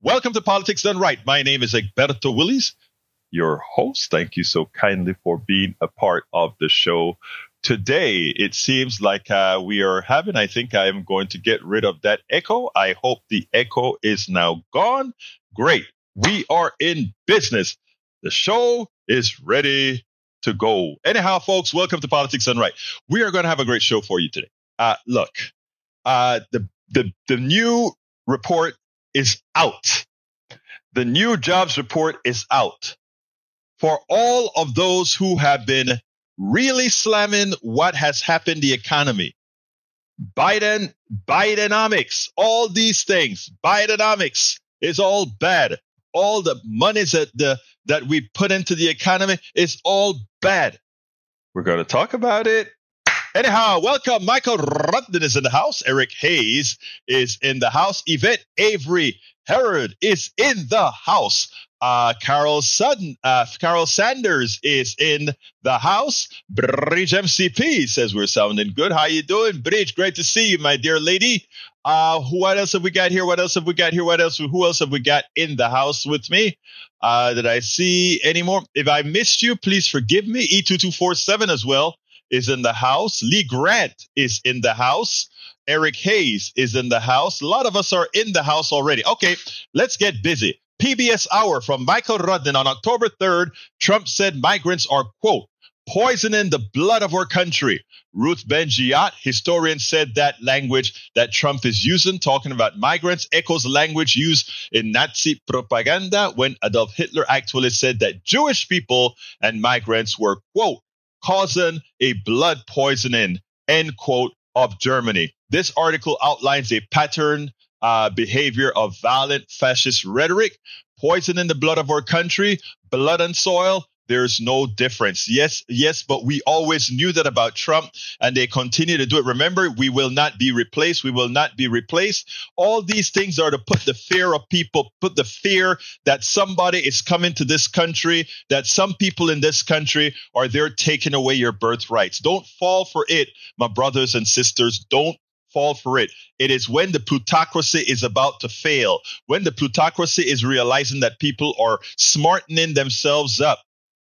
Welcome to Politics Done Right. My name is Egberto Willies, your host. Thank you so kindly for being a part of the show today. It seems like uh, we are having, I think I am going to get rid of that echo. I hope the echo is now gone. Great. We are in business. The show is ready to go. Anyhow, folks, welcome to Politics Done Right. We are going to have a great show for you today. Uh, look, uh, the, the, the new report is out. The new jobs report is out. For all of those who have been really slamming what has happened the economy, Biden, Bidenomics, all these things, Bidenomics is all bad. All the monies that the that we put into the economy is all bad. We're going to talk about it. Anyhow, welcome. Michael Rudden is in the house. Eric Hayes is in the house. Yvette Avery Herod is in the house. Uh, Carol Sudden, uh, Carol Sanders is in the house. Bridge MCP says we're sounding good. How you doing, Bridge? Great to see you, my dear lady. Uh, what else have we got here? What else have we got here? What else? Who else have we got in the house with me? Uh, did I see any more? If I missed you, please forgive me. E2247 as well is in the house. Lee Grant is in the house. Eric Hayes is in the house. A lot of us are in the house already. Okay, let's get busy. PBS Hour from Michael Rudden on October 3rd. Trump said migrants are, quote, poisoning the blood of our country. Ruth Ben-Ghiat, historian, said that language that Trump is using, talking about migrants, echoes language used in Nazi propaganda when Adolf Hitler actually said that Jewish people and migrants were, quote, causing a blood poisoning, end quote, of Germany. This article outlines a pattern uh, behavior of violent fascist rhetoric, poisoning the blood of our country, blood and soil, there's no difference. Yes, yes, but we always knew that about Trump and they continue to do it. Remember, we will not be replaced. We will not be replaced. All these things are to put the fear of people, put the fear that somebody is coming to this country, that some people in this country are there taking away your birthrights. Don't fall for it, my brothers and sisters. Don't fall for it. It is when the plutocracy is about to fail, when the plutocracy is realizing that people are smartening themselves up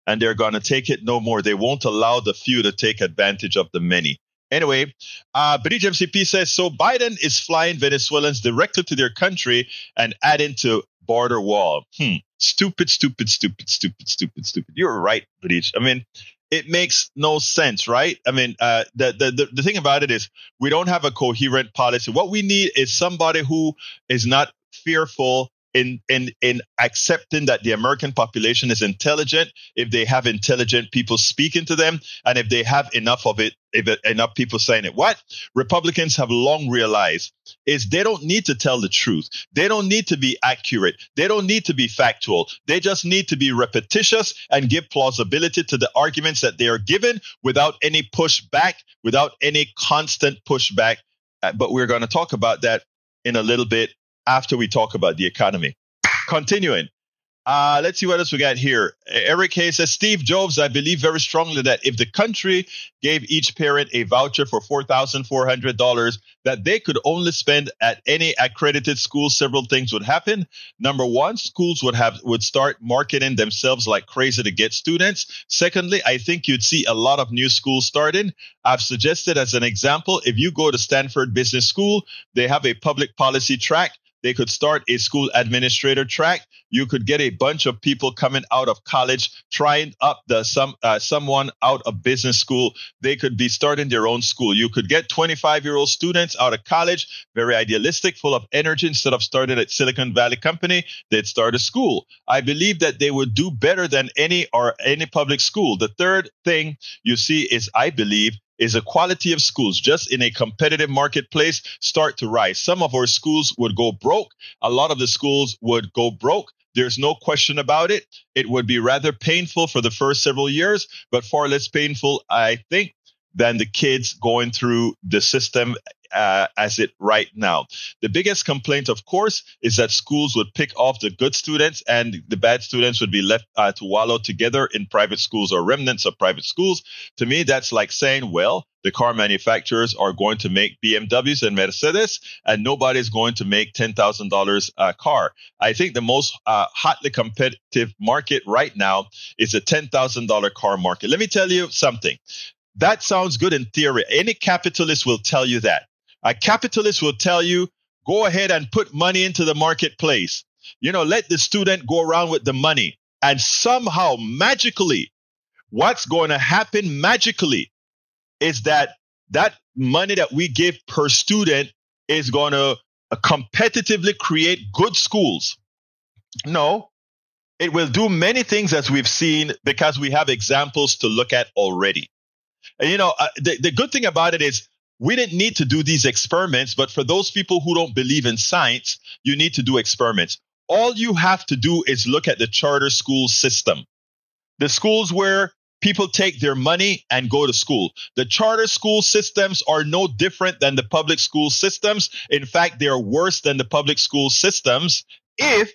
and they're going to take it no more. They won't allow the few to take advantage of the many. Anyway, uh, British MCP says so. Biden is flying Venezuelans directly to their country and adding to border wall. Hmm. Stupid, stupid, stupid, stupid, stupid, stupid. You're right, British. I mean, it makes no sense, right? I mean, uh, the, the, the the thing about it is we don't have a coherent policy. What we need is somebody who is not fearful in in in accepting that the American population is intelligent, if they have intelligent people speaking to them, and if they have enough of it, if enough people saying it. What Republicans have long realized is they don't need to tell the truth. They don't need to be accurate. They don't need to be factual. They just need to be repetitious and give plausibility to the arguments that they are given without any pushback, without any constant pushback. Uh, but we're going to talk about that in a little bit after we talk about the economy. Continuing. Uh, let's see what else we got here. Eric Hayes says Steve Jobs, I believe very strongly that if the country gave each parent a voucher for $4,400 that they could only spend at any accredited school, several things would happen. Number one, schools would have would start marketing themselves like crazy to get students. Secondly, I think you'd see a lot of new schools starting. I've suggested as an example, if you go to Stanford Business School, they have a public policy track they could start a school administrator track. You could get a bunch of people coming out of college, trying up the some uh, someone out of business school. They could be starting their own school. You could get 25 year old students out of college, very idealistic, full of energy. Instead of starting at Silicon Valley company, they'd start a school. I believe that they would do better than any or any public school. The third thing you see is, I believe, is a quality of schools just in a competitive marketplace start to rise. Some of our schools would go broke. A lot of the schools would go broke. There's no question about it. It would be rather painful for the first several years, but far less painful, I think, than the kids going through the system uh, as it right now. The biggest complaint, of course, is that schools would pick off the good students and the bad students would be left uh, to wallow together in private schools or remnants of private schools. To me, that's like saying, well, the car manufacturers are going to make BMWs and Mercedes, and nobody's going to make $10,000 a car. I think the most uh, hotly competitive market right now is a $10,000 car market. Let me tell you something. That sounds good in theory. Any capitalist will tell you that. A capitalist will tell you, go ahead and put money into the marketplace. You know, let the student go around with the money. And somehow, magically, what's going to happen magically is that that money that we give per student is going to uh, competitively create good schools. No, it will do many things as we've seen because we have examples to look at already. You know, uh, the, the good thing about it is we didn't need to do these experiments, but for those people who don't believe in science, you need to do experiments. All you have to do is look at the charter school system. The schools where people take their money and go to school. The charter school systems are no different than the public school systems. In fact, they are worse than the public school systems if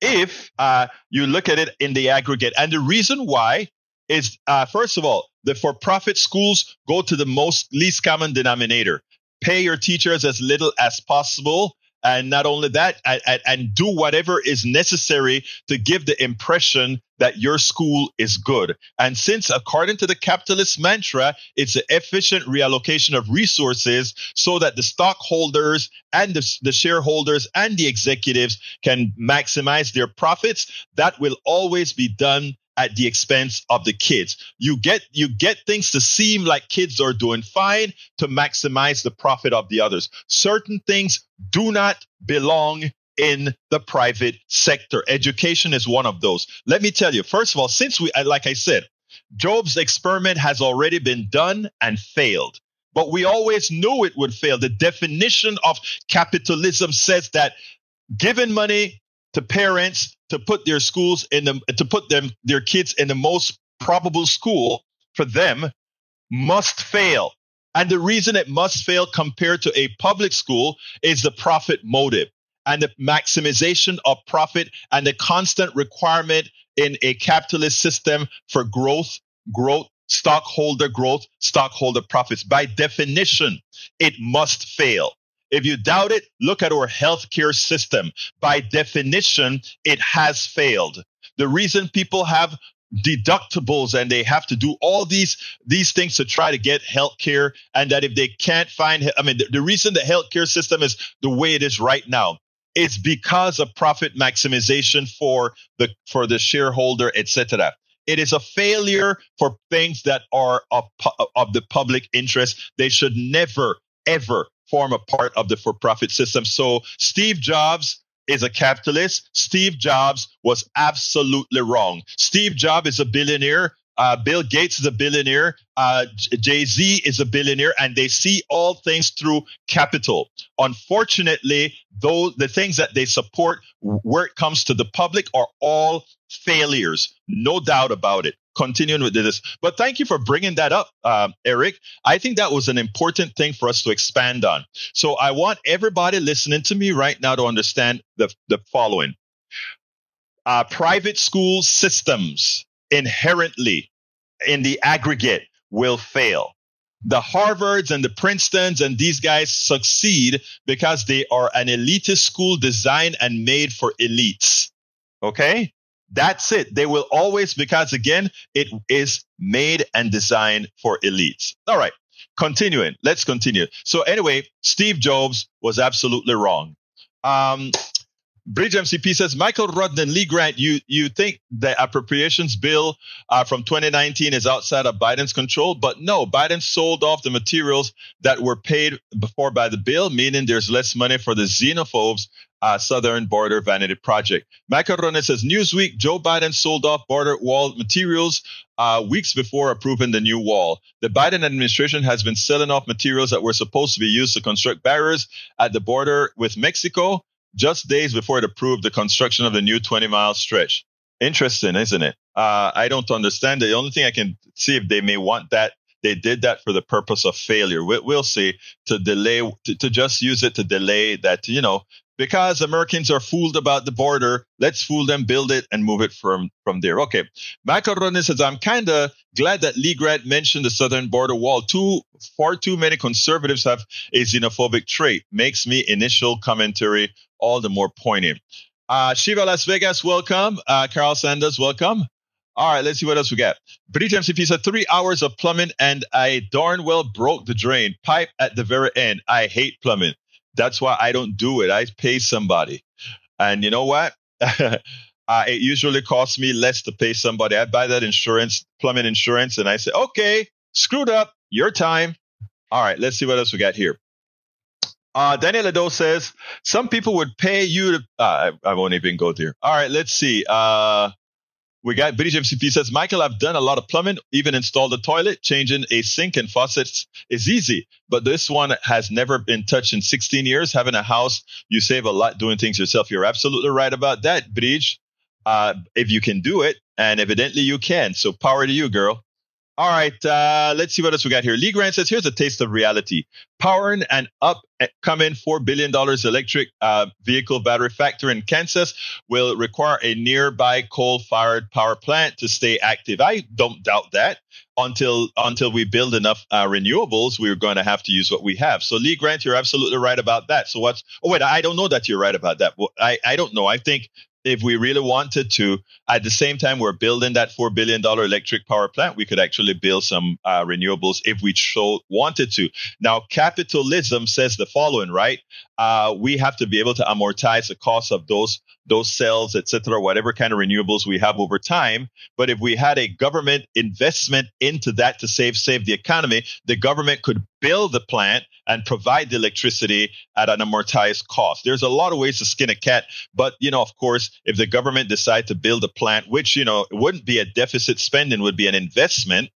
if uh, you look at it in the aggregate. And the reason why is, uh, first of all, the for profit schools go to the most least common denominator. Pay your teachers as little as possible. And not only that, and, and, do whatever is necessary to give the impression that your school is good. And since, according to the capitalist mantra, it's an efficient reallocation of resources so that the stockholders and the, the shareholders and the executives can maximize their profits, that will always be done at the expense of the kids. You get you get things to seem like kids are doing fine to maximize the profit of the others. Certain things do not belong in the private sector. Education is one of those. Let me tell you, first of all, since we uh, like I said, Job's experiment has already been done and failed. But we always knew it would fail. The definition of capitalism says that given money to parents to put their schools in the to put them their kids in the most probable school for them must fail. And the reason it must fail compared to a public school is the profit motive and the maximization of profit and the constant requirement in a capitalist system for growth, growth, stockholder growth, stockholder profits. By definition, it must fail. If you doubt it, look at our healthcare system. By definition, it has failed. The reason people have deductibles and they have to do all these these things to try to get health care and that if they can't find i mean the, the reason the healthcare system is the way it is right now is because of profit maximization for the for the shareholder etc it is a failure for things that are of, of the public interest they should never ever form a part of the for profit system. So Steve Jobs is a capitalist. Steve Jobs was absolutely wrong. Steve Jobs is a billionaire. Uh, Bill Gates is a billionaire. Uh, Jay Z is a billionaire, and they see all things through capital. Unfortunately, though the things that they support, where it comes to the public, are all failures. No doubt about it continuing with this. But thank you for bringing that up, um, Eric. I think that was an important thing for us to expand on. So I want everybody listening to me right now to understand the, the following. Uh, private school systems inherently in the aggregate will fail. The Harvards and the Princetons and these guys succeed because they are an elitist school designed and made for elites. Okay? That's it. They will always, because again, it is made and designed for elites. All right. Continuing. Let's continue. So anyway, Steve Jobs was absolutely wrong. Um, Bridge MCP says, Michael Rudden, Lee Grant, you, you think the appropriations bill uh, from 2019 is outside of Biden's control, but no, Biden sold off the materials that were paid before by the bill, meaning there's less money for the xenophobes uh, Southern Border Vanity Project. Michael Rudden says, Newsweek, Joe Biden sold off border wall materials uh, weeks before approving the new wall. The Biden administration has been selling off materials that were supposed to be used to construct barriers at the border with Mexico just days before it approved the construction of the new 20 mile stretch. Interesting, isn't it? Uh, I don't understand. it. The only thing I can see if they may want that they did that for the purpose of failure. We, will see to delay, to, to just use it to delay that, you know, because Americans are fooled about the border, let's fool them, build it, and move it from, from there. Okay. Michael says, I'm kind of glad that Lee Grant mentioned the southern border wall. Too far too many conservatives have a xenophobic trait. Makes me initial commentary all the more poignant. Uh, Shiva Las Vegas, welcome. Uh, Carl Sanders, welcome. All right, let's see what else we got. British MCP said three hours of plumbing and I darn well broke the drain pipe at the very end. I hate plumbing. That's why I don't do it. I pay somebody. And you know what? uh, it usually costs me less to pay somebody. I buy that insurance, plumbing insurance, and I say, okay, screwed up, your time. All right, let's see what else we got here. Uh, Daniel Ado says some people would pay you to. Uh, I, won't even go there. All right, let's see. Uh, we got British MCP says, Michael, I've done a lot of plumbing, even installed a toilet, changing a sink and faucets is easy. But this one has never been touched in 16 years. Having a house, you save a lot doing things yourself. You're absolutely right about that, Bridge. Uh, if you can do it, and evidently you can. So power to you, girl. All right, uh, let's see what else we got here. Lee Grant says, here's a taste of reality. Powering an upcoming $4 billion electric uh, vehicle battery factory in Kansas will require a nearby coal-fired power plant to stay active. I don't doubt that. Until until we build enough uh, renewables, we're going to have to use what we have. So, Lee Grant, you're absolutely right about that. So, what's? Oh, wait, I don't know that you're right about that. Well, I I don't know. I think if we really wanted to, at the same time we're building that $4 billion electric power plant, we could actually build some uh, renewables if we so wanted to. Now, capitalism says the following, right? Uh, we have to be able to amortize the cost of those those cells, et cetera, whatever kind of renewables we have over time. But if we had a government investment into that to save save the economy, the government could build the plant and provide the electricity at an amortized cost. There's a lot of ways to skin a cat, but you know, of course, if the government decide to build a plant, which you know, wouldn't be a deficit spending, would be an investment.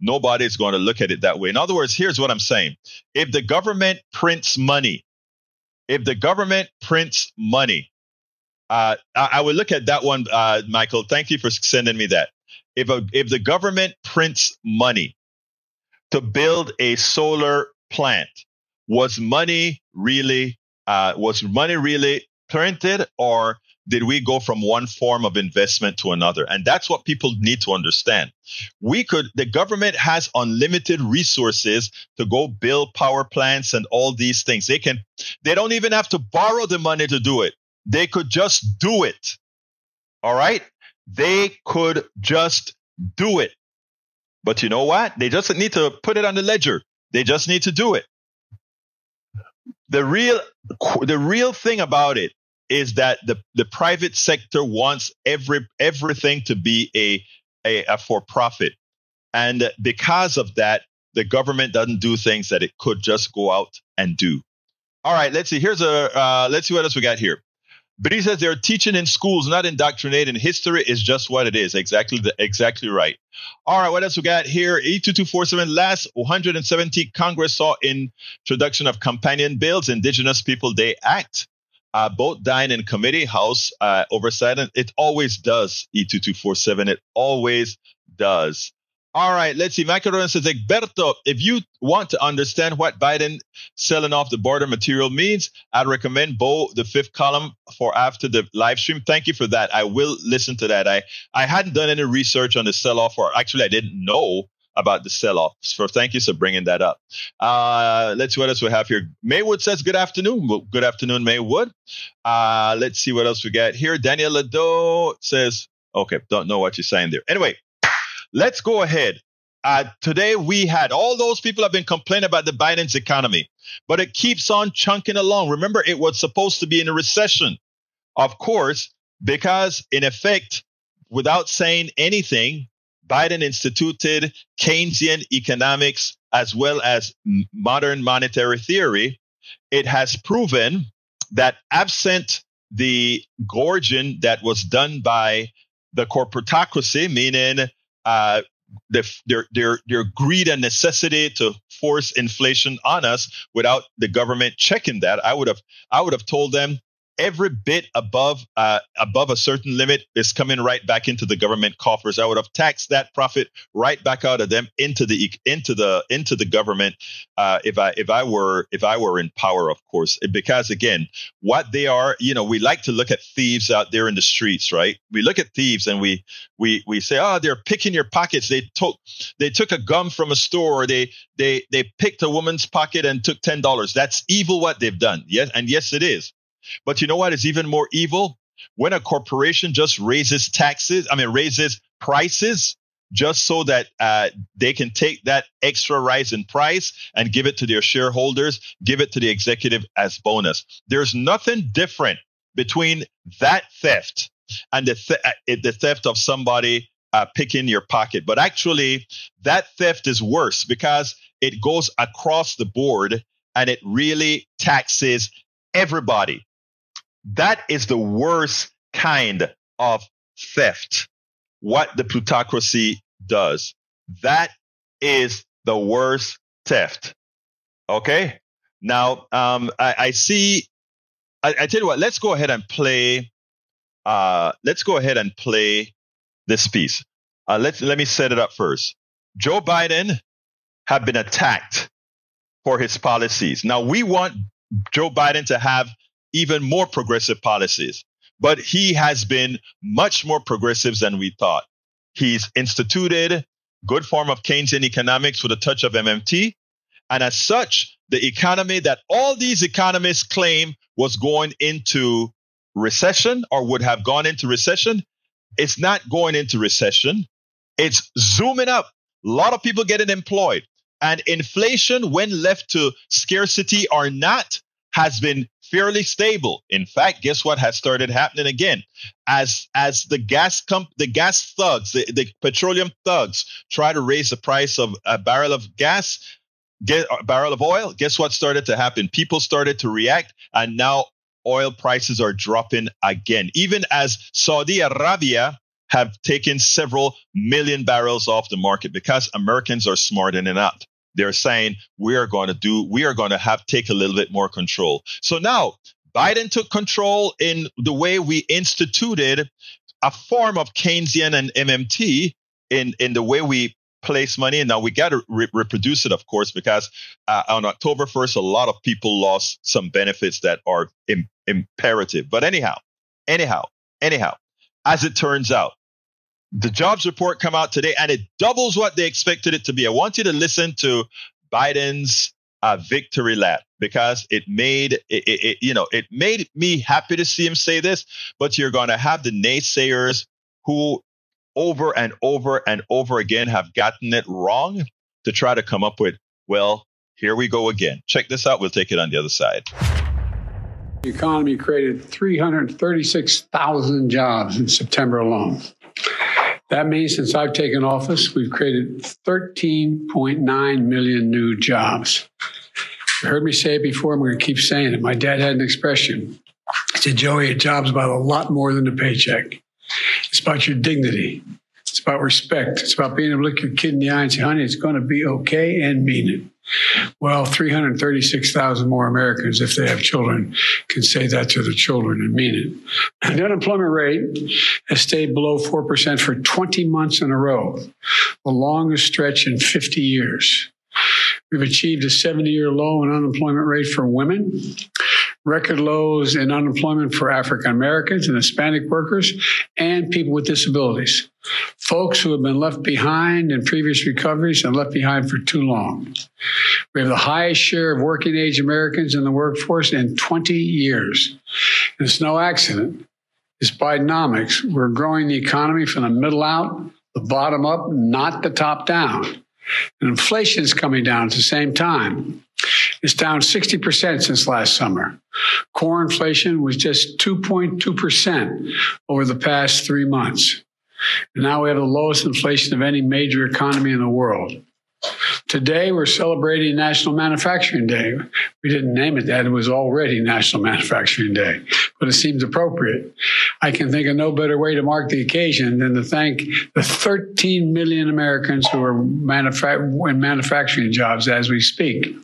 Nobody's going to look at it that way. In other words, here's what I'm saying: if the government prints money, if the government prints money, uh, I, I, would look at that one, uh, Michael. Thank you for sending me that. If a, if the government prints money to build a solar plant, was money really uh, was money really printed, or did we go from one form of investment to another? And that's what people need to understand. We could, the government has unlimited resources to go build power plants and all these things. They can, they don't even have to borrow the money to do it. They could just do it. All right. They could just do it. But you know what? They just need to put it on the ledger. They just need to do it. The real, the real thing about it is that the, the private sector wants every, everything to be a, a, a for profit. And because of that, the government doesn't do things that it could just go out and do. All right, let's see. Here's a, uh, let's see what else we got here. But he says they're teaching in schools, not indoctrinating. History is just what it is. Exactly, the, exactly right. All right, what else we got here? E2247 last 170 Congress saw introduction of companion bills, Indigenous People Day Act. Uh, both dying in committee, House uh, oversight, and it always does. E2247, it always does. All right, let's see. Macaron says, Egberto, if you want to understand what Biden selling off the border material means, I'd recommend Beau, the fifth column for after the live stream. Thank you for that. I will listen to that. I, I hadn't done any research on the sell off, or actually, I didn't know about the sell off. So thank you for bringing that up. Uh, let's see what else we have here. Maywood says, Good afternoon. Good afternoon, Maywood. Uh, let's see what else we got here. Daniel Lado says, Okay, don't know what you're saying there. Anyway, Let's go ahead. Uh, today we had all those people have been complaining about the Biden's economy, but it keeps on chunking along. Remember, it was supposed to be in a recession. Of course, because in effect, without saying anything, Biden instituted Keynesian economics as well as modern monetary theory. It has proven that absent the gorging that was done by the corporatocracy, meaning uh, the, their their their greed and necessity to force inflation on us without the government checking that. I would have I would have told them every bit above uh, above a certain limit is coming right back into the government coffers. I would have taxed that profit right back out of them into the into the into the government uh, if I if I were if I were in power, of course. Because again, what they are, you know, we like to look at thieves out there in the streets, right? We look at thieves and we we we say, oh, they're picking your pockets. They took they took a gum from a store. They they they picked a woman's pocket and took ten dollars. That's evil what they've done. Yes, and yes, it is. But you know what is even more evil? When a corporation just raises taxes, I mean, raises prices just so that uh, they can take that extra rise in price and give it to their shareholders, give it to the executive as bonus. There's nothing different between that theft and the, th- uh, the theft of somebody uh, picking your pocket. But actually, that theft is worse because it goes across the board and it really taxes everybody. That is the worst kind of theft. What the plutocracy does. That is the worst theft. Okay. Now, um, I, I see. I, I, tell you what. Let's go ahead and play. Uh, let's go ahead and play this piece. Uh, let let me set it up first. Joe Biden have been attacked for his policies. Now we want Joe Biden to have even more progressive policies. But he has been much more progressive than we thought. He's instituted good form of Keynesian economics with a touch of MMT. And as such, the economy that all these economists claim was going into recession or would have gone into recession, it's not going into recession. It's zooming up. A lot of people getting employed. And inflation, when left to scarcity or not, has been fairly stable. In fact, guess what has started happening again? As as the gas comp the gas thugs, the, the petroleum thugs try to raise the price of a barrel of gas, get a barrel of oil, guess what started to happen? People started to react and now oil prices are dropping again. Even as Saudi Arabia have taken several million barrels off the market because Americans are smartening enough they're saying we are going to do, we are going to have take a little bit more control. So now Biden took control in the way we instituted a form of Keynesian and MMT in, in the way we place money. And now we got to re- reproduce it, of course, because uh, on October 1st, a lot of people lost some benefits that are Im- imperative. But anyhow, anyhow, anyhow, as it turns out, the jobs report come out today and it doubles what they expected it to be. I want you to listen to Biden's uh, victory lap because it made it, it, it, you know it made me happy to see him say this. But you're going to have the naysayers who over and over and over again have gotten it wrong to try to come up with well here we go again. Check this out. We'll take it on the other side. The economy created 336,000 jobs in September alone. That means since I've taken office, we've created 13.9 million new jobs. You heard me say it before, I'm going to keep saying it. My dad had an expression. He said, Joey, a job's about a lot more than a paycheck. It's about your dignity. It's about respect. It's about being able to look your kid in the eye and say, honey, it's going to be okay and mean it. Well, 336,000 more Americans, if they have children, can say that to their children and mean it. The unemployment rate has stayed below 4% for 20 months in a row, the longest stretch in 50 years. We've achieved a 70 year low in unemployment rate for women record lows in unemployment for African Americans and Hispanic workers and people with disabilities, folks who have been left behind in previous recoveries and left behind for too long. We have the highest share of working age Americans in the workforce in 20 years. And it's no accident. It's Bidenomics. We're growing the economy from the middle out, the bottom up, not the top down. And inflation is coming down at the same time. It's down 60% since last summer. Core inflation was just 2.2% over the past three months. And now we have the lowest inflation of any major economy in the world. Today, we're celebrating National Manufacturing Day. We didn't name it that, it was already National Manufacturing Day, but it seems appropriate. I can think of no better way to mark the occasion than to thank the 13 million Americans who are in manufacturing jobs as we speak.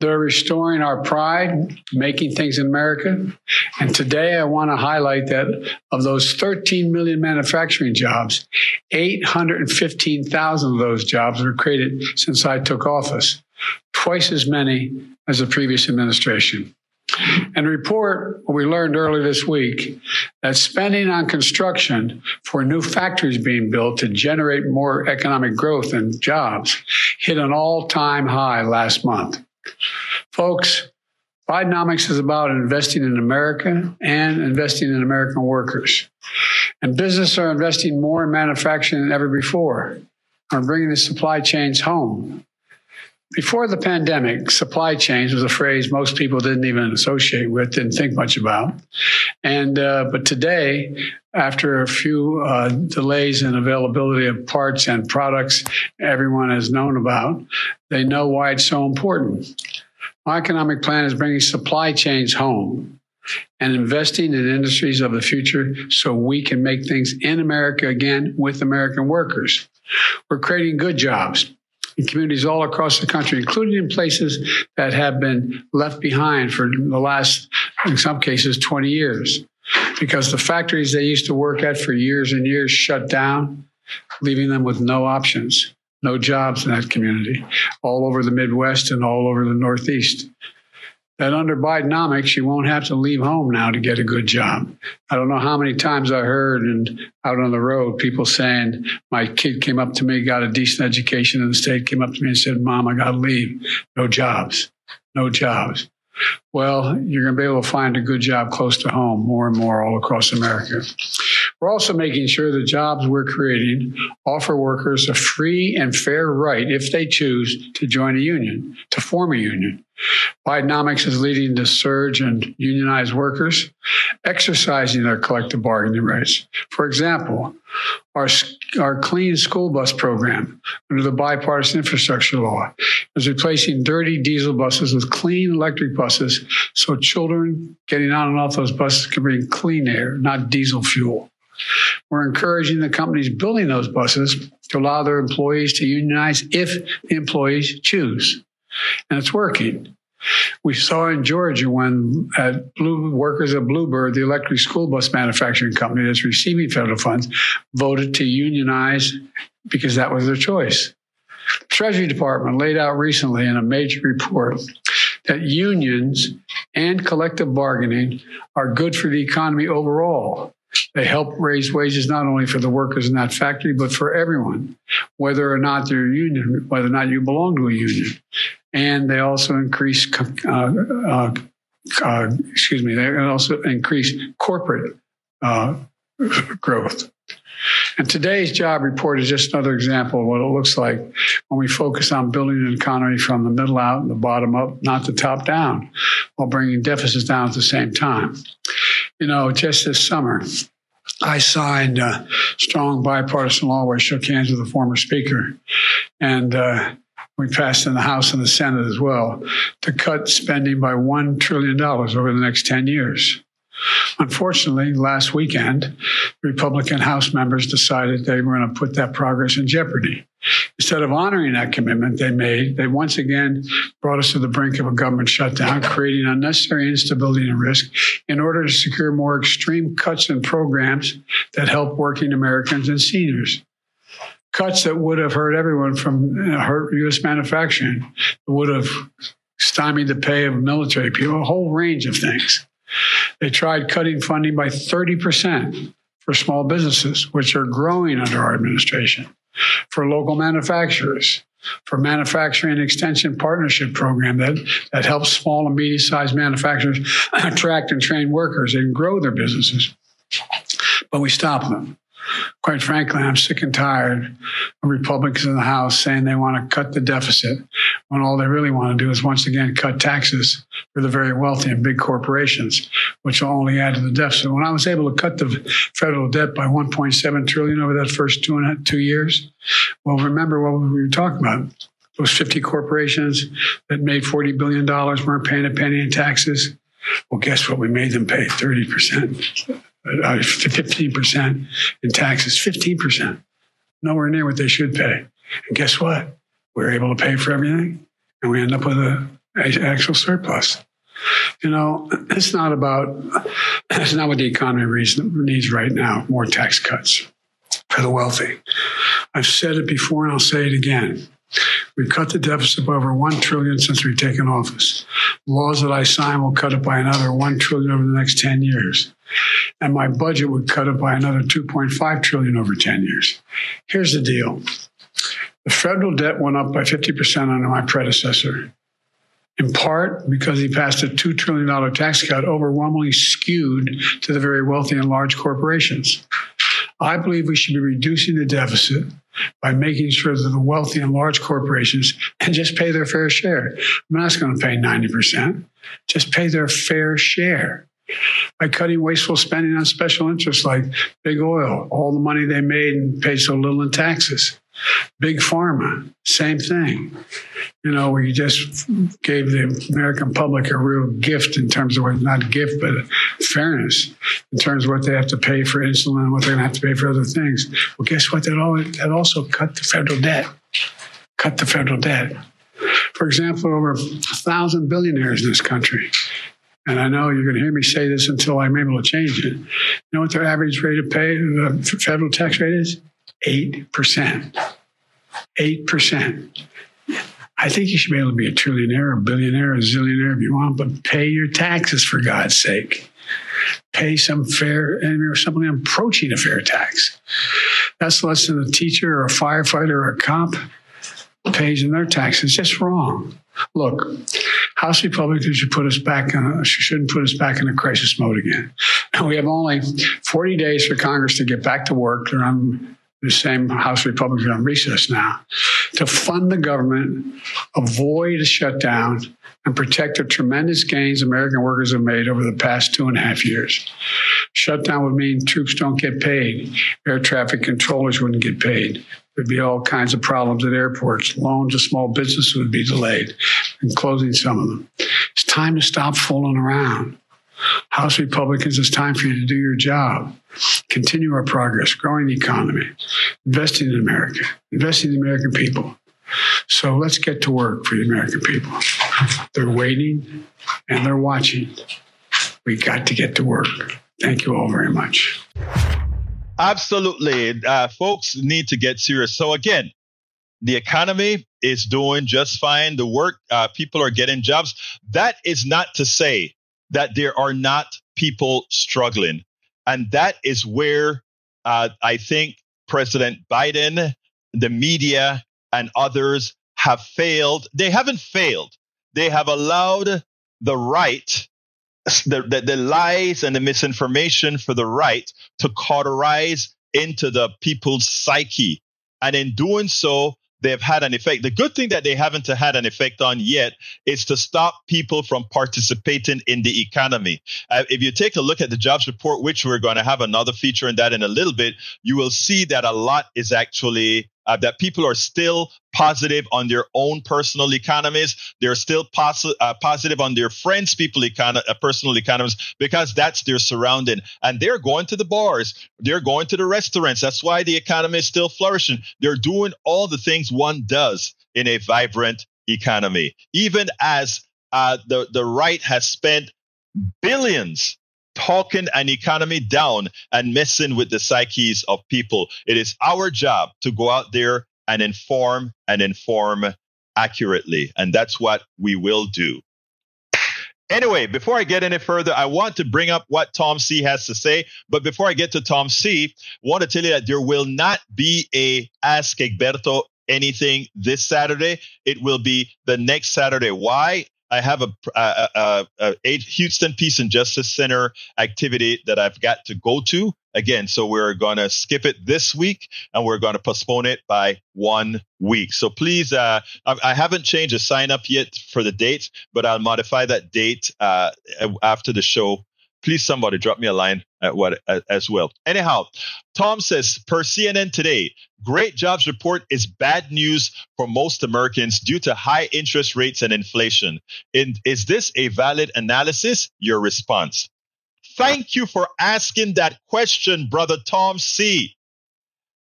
They're restoring our pride, making things in America. And today I want to highlight that of those 13 million manufacturing jobs, 815,000 of those jobs were created since I took office, twice as many as the previous administration. And report what we learned earlier this week that spending on construction for new factories being built to generate more economic growth and jobs hit an all time high last month. Folks, Bidenomics is about investing in America and investing in American workers. And businesses are investing more in manufacturing than ever before. Are bringing the supply chains home. Before the pandemic, supply chains was a phrase most people didn't even associate with, didn't think much about. And uh, but today, after a few uh, delays in availability of parts and products everyone has known about, they know why it's so important. My economic plan is bringing supply chains home and investing in industries of the future so we can make things in America again with American workers. We're creating good jobs in communities all across the country, including in places that have been left behind for the last, in some cases, 20 years. Because the factories they used to work at for years and years shut down, leaving them with no options, no jobs in that community, all over the Midwest and all over the Northeast that under Bidenomics, you won't have to leave home now to get a good job. I don't know how many times I heard and out on the road people saying, my kid came up to me, got a decent education in the state, came up to me and said, Mom, I got to leave. No jobs, no jobs. Well, you're going to be able to find a good job close to home more and more all across America. We're also making sure the jobs we're creating offer workers a free and fair right, if they choose, to join a union, to form a union. Bidenomics is leading the surge in unionized workers exercising their collective bargaining rights. For example, our, our clean school bus program under the bipartisan infrastructure law is replacing dirty diesel buses with clean electric buses so children getting on and off those buses can breathe clean air, not diesel fuel. We're encouraging the companies building those buses to allow their employees to unionize if the employees choose. And it's working. We saw in Georgia when at Blue, workers at Blue Bird, the electric school bus manufacturing company that's receiving federal funds, voted to unionize because that was their choice. The Treasury Department laid out recently in a major report that unions and collective bargaining are good for the economy overall. They help raise wages not only for the workers in that factory, but for everyone, whether or not they're union, whether or not you belong to a union and they also increase, uh, uh, uh, excuse me, they also increase corporate uh, growth. And today's job report is just another example of what it looks like when we focus on building an economy from the middle out and the bottom up, not the top down, while bringing deficits down at the same time. You know, just this summer, I signed a strong bipartisan law where I shook hands with the former speaker. And uh, we passed in the House and the Senate as well, to cut spending by $1 trillion over the next 10 years. Unfortunately, last weekend, Republican House members decided they were going to put that progress in jeopardy. Instead of honoring that commitment they made, they once again brought us to the brink of a government shutdown, creating unnecessary instability and risk in order to secure more extreme cuts in programs that help working Americans and seniors cuts that would have hurt everyone from know, hurt U.S. manufacturing, would have stymied the pay of military people, a whole range of things. They tried cutting funding by 30% for small businesses, which are growing under our administration, for local manufacturers, for manufacturing extension partnership program that, that helps small and medium-sized manufacturers attract and train workers and grow their businesses. But we stopped them quite frankly, I'm sick and tired of Republicans in the House saying they want to cut the deficit when all they really want to do is once again cut taxes for the very wealthy and big corporations, which will only add to the deficit. When I was able to cut the federal debt by 1.7 trillion over that first two and two years, well, remember what we were talking about. Those 50 corporations that made $40 billion weren't paying a penny in taxes. Well, guess what? We made them pay 30%. 15% uh, in taxes, 15%. Nowhere near what they should pay. And guess what? We're able to pay for everything. And we end up with a actual surplus. You know, it's not about, it's not what the economy needs right now more tax cuts for the wealthy. I've said it before and I'll say it again. We've cut the deficit by over one trillion since we've taken office. The Laws that I sign will cut it by another one trillion over the next 10 years. And my budget would cut it by another 2.5 trillion over 10 years. Here's the deal. The federal debt went up by 50% under my predecessor in part because he passed a $2 trillion tax cut overwhelmingly skewed to the very wealthy and large corporations. I believe we should be reducing the deficit by making sure that the wealthy and large corporations can just pay their fair share. I'm not going to pay 90%, just pay their fair share by cutting wasteful spending on special interests like big oil, all the money they made and paid so little in taxes. Big pharma, same thing. You know, we just gave the American public a real gift in terms of what, not gift, but fairness in terms of what they have to pay for insulin and what they're going to have to pay for other things. Well, guess what? That, all, that also cut the federal debt. Cut the federal debt. For example, over a thousand billionaires in this country and I know you're going to hear me say this until I'm able to change it. You know what their average rate of pay, the federal tax rate is? 8%. 8%. I think you should be able to be a trillionaire, a billionaire, a zillionaire if you want, but pay your taxes for God's sake. Pay some fair, or something approaching a fair tax. That's less than a teacher or a firefighter or a cop pays in their taxes. Just wrong. Look, House Republicans should put us back on, shouldn't put us back in a crisis mode again. We have only 40 days for Congress to get back to work. They're on the same House Republicans on recess now to fund the government, avoid a shutdown, and protect the tremendous gains American workers have made over the past two and a half years. Shutdown would mean troops don't get paid, air traffic controllers wouldn't get paid, There'd be all kinds of problems at airports. Loans to small businesses would be delayed and closing some of them. It's time to stop fooling around. House Republicans, it's time for you to do your job. Continue our progress, growing the economy, investing in America, investing in the American people. So let's get to work for the American people. They're waiting and they're watching. We got to get to work. Thank you all very much. Absolutely. Uh, folks need to get serious. So, again, the economy is doing just fine. The work, uh, people are getting jobs. That is not to say that there are not people struggling. And that is where uh, I think President Biden, the media, and others have failed. They haven't failed. They have allowed the right the, the, the, lies and the misinformation for the right to cauterize into the people's psyche. And in doing so, they've had an effect. The good thing that they haven't had an effect on yet is to stop people from participating in the economy. Uh, if you take a look at the jobs report, which we're going to have another feature in that in a little bit, you will see that a lot is actually uh, that people are still positive on their own personal economies. They're still posi- uh, positive on their friends' people econ- uh, personal economies because that's their surrounding. And they're going to the bars. They're going to the restaurants. That's why the economy is still flourishing. They're doing all the things one does in a vibrant economy. Even as uh, the, the right has spent billions talking an economy down and messing with the psyches of people. It is our job to go out there and inform and inform accurately. And that's what we will do. Anyway, before I get any further, I want to bring up what Tom C has to say. But before I get to Tom C, I want to tell you that there will not be a Ask Egberto anything this Saturday. It will be the next Saturday. Why? I have a, a, a, a, Houston Peace and Justice Center activity that I've got to go to again. So we're going to skip it this week and we're going to postpone it by one week. So please, uh, I, I, haven't changed the sign up yet for the date, but I'll modify that date uh, after the show please somebody drop me a line at what as well. Anyhow, Tom says per CNN today, great jobs report is bad news for most Americans due to high interest rates and inflation. In, is this a valid analysis? Your response. Thank you for asking that question, brother Tom C.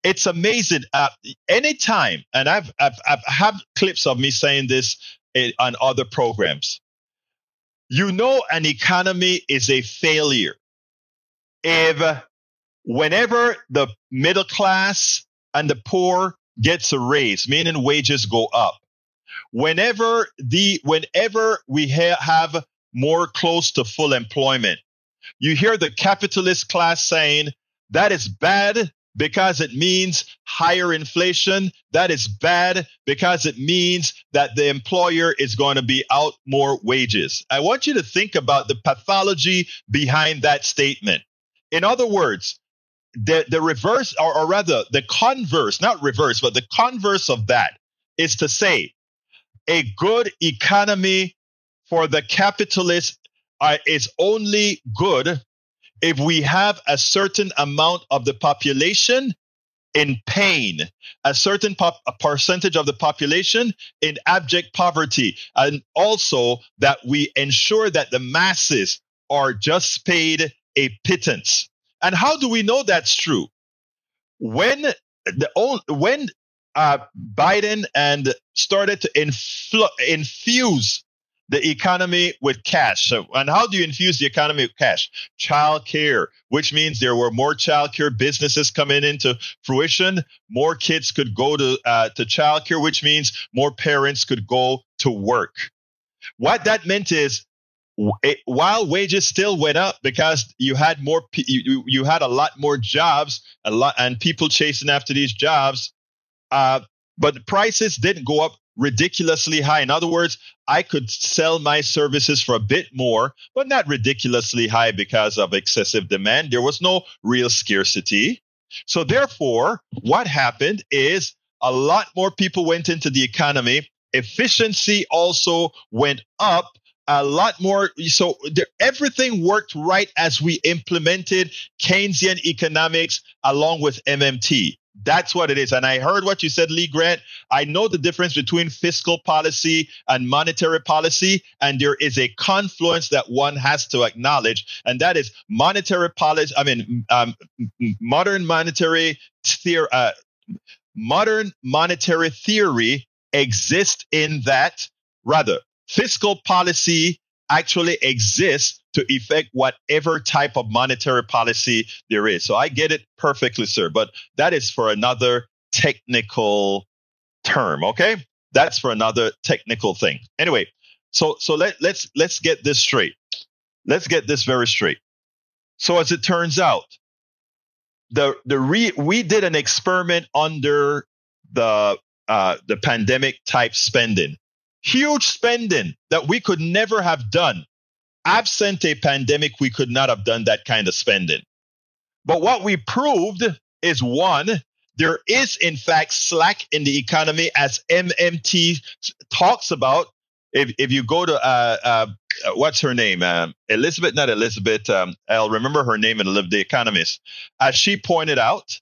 It's amazing. Uh, anytime, and I've, I've, I've have clips of me saying this on other programs. You know, an economy is a failure. If whenever the middle class and the poor gets a raise, meaning wages go up, whenever the whenever we ha- have more close to full employment, you hear the capitalist class saying that is bad because it means higher inflation. That is bad because it means that the employer is going to be out more wages. I want you to think about the pathology behind that statement. In other words, the, the reverse, or, or rather, the converse, not reverse, but the converse of that is to say a good economy for the capitalist uh, is only good if we have a certain amount of the population in pain, a certain pop, a percentage of the population in abject poverty, and also that we ensure that the masses are just paid a pittance. And how do we know that's true? When the when uh, Biden and started to infuse the economy with cash. So, and how do you infuse the economy with cash? Child care, which means there were more child care businesses coming into fruition. More kids could go to uh, to child care, which means more parents could go to work. What that meant is while wages still went up because you had more you, you had a lot more jobs a lot and people chasing after these jobs uh, but the prices didn't go up ridiculously high. In other words i could sell my services for a bit more but not ridiculously high because of excessive demand. There was no real scarcity. So therefore what happened is a lot more people went into the economy. Efficiency also went up a lot more. So there, everything worked right as we implemented Keynesian economics along with MMT. That's what it is. And I heard what you said, Lee Grant. I know the difference between fiscal policy and monetary policy, and there is a confluence that one has to acknowledge, and that is monetary policy. I mean, um, modern monetary theory. Uh, modern monetary theory exists in that rather fiscal policy actually exists to effect whatever type of monetary policy there is. So I get it perfectly, sir, but that is for another technical term, okay? That's for another technical thing. Anyway, so so let let's let's get this straight. Let's get this very straight. So as it turns out, the the re, we did an experiment under the uh, the pandemic type spending huge spending that we could never have done. Absent a pandemic, we could not have done that kind of spending. But what we proved is one, there is in fact slack in the economy as MMT talks about. If, if you go to uh, uh, what's her name um, Elizabeth not Elizabeth um, I'll remember her name and Live the Economist as she pointed out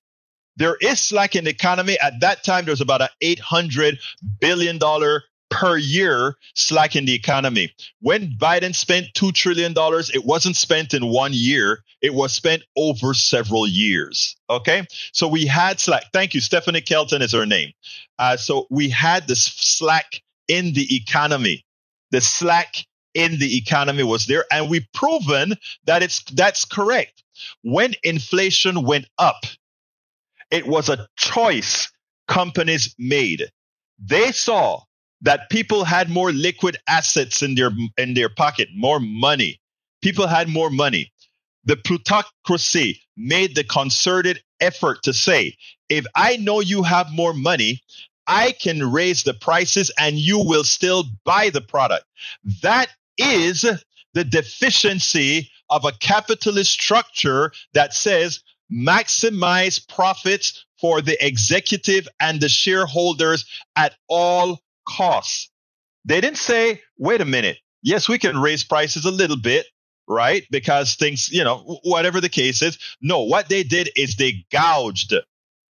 there is slack in the economy at that time there was about an 800 billion dollar per year slack in the economy. When Biden spent $2 trillion, it wasn't spent in one year. It was spent over several years. Okay. So we had slack. Thank you. Stephanie Kelton is her name. Uh, so we had this slack in the economy. The slack in the economy was there and we've proven that it's that's correct. When inflation went up, it was a choice companies made. They saw that people had more liquid assets in their in their pocket, more money. People had more money. The plutocracy made the concerted effort to say, if I know you have more money, I can raise the prices and you will still buy the product. That is the deficiency of a capitalist structure that says maximize profits for the executive and the shareholders at all costs. They didn't say, wait a minute. Yes, we can raise prices a little bit, right? Because things, you know, whatever the case is. No, what they did is they gouged.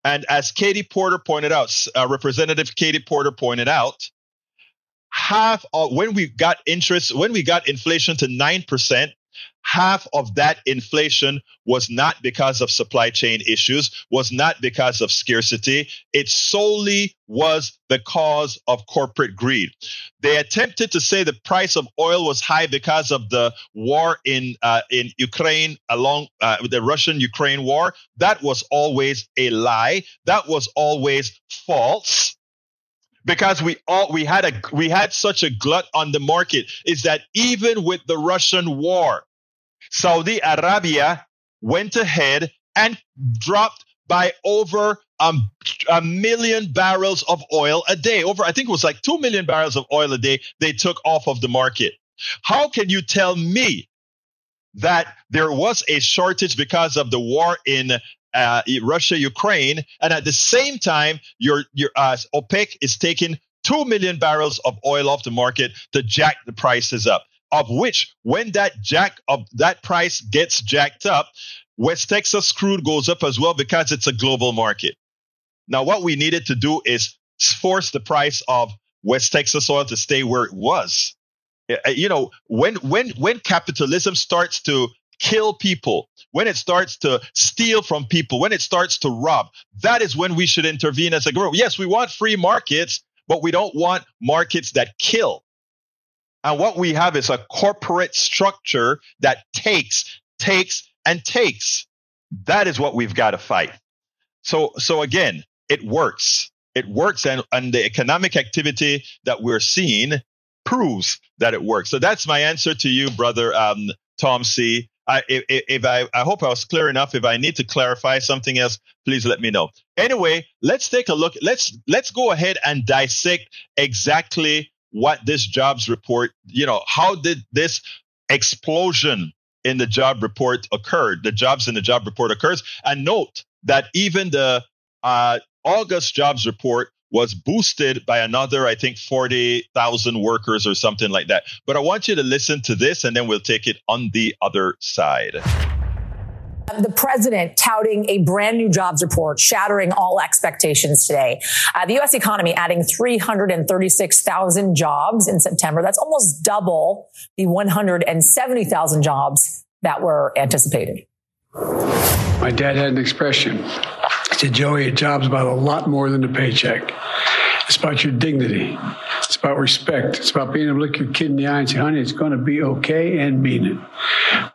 And as Katie Porter pointed out, uh, Representative Katie Porter pointed out, half of when we got interest, when we got inflation to 9%, half of that inflation was not because of supply chain issues, was not because of scarcity. It solely was the cause of corporate greed. They attempted to say the price of oil was high because of the war in uh, in Ukraine along uh, the Russian Ukraine war. That was always a lie. That was always false because we all we had a we had such a glut on the market is that even with the Russian war Saudi Arabia went ahead and dropped by over um, a million barrels of oil a day. Over, I think it was like 2 million barrels of oil a day they took off of the market. How can you tell me that there was a shortage because of the war in uh, Russia, Ukraine, and at the same time, your your uh, OPEC is taking two million barrels of oil off the market to jack the prices up of which when that jack of that price gets jacked up, West Texas crude goes up as well because it's a global market. Now, what we needed to do is force the price of West Texas oil to stay where it was. Uh, you know, when when when capitalism starts to kill people, when it starts to steal from people, when it starts to rob, that is when we should intervene as a group. Yes, we want free markets, but we don't want markets that kill. And what we have is a corporate structure that takes, takes, and takes. That is what we've got to fight. So, so again, it works. It works. And, and the economic activity that we're seeing proves that it works. So that's my answer to you, brother um, Tom C. I, if, if I, I hope I was clear enough. If I need to clarify something else, please let me know. Anyway, let's take a look. Let's let's go ahead and dissect exactly what this jobs report, you know, how did this explosion in the job report occurred? The jobs in the job report occurs. And note that even the uh, August jobs report was boosted by another, I think, 40,000 workers or something like that. But I want you to listen to this and then we'll take it on the other side. The president touting a brand new jobs report, shattering all expectations today. Uh, the U.S. economy adding 336,000 jobs in September. That's almost double the 170,000 jobs that were anticipated. My dad had an expression. He said, Joey, a job's about a lot more than a paycheck. It's about your dignity. It's about respect. It's about being able to look your kid in the eye and say, honey, it's going to be okay and mean it.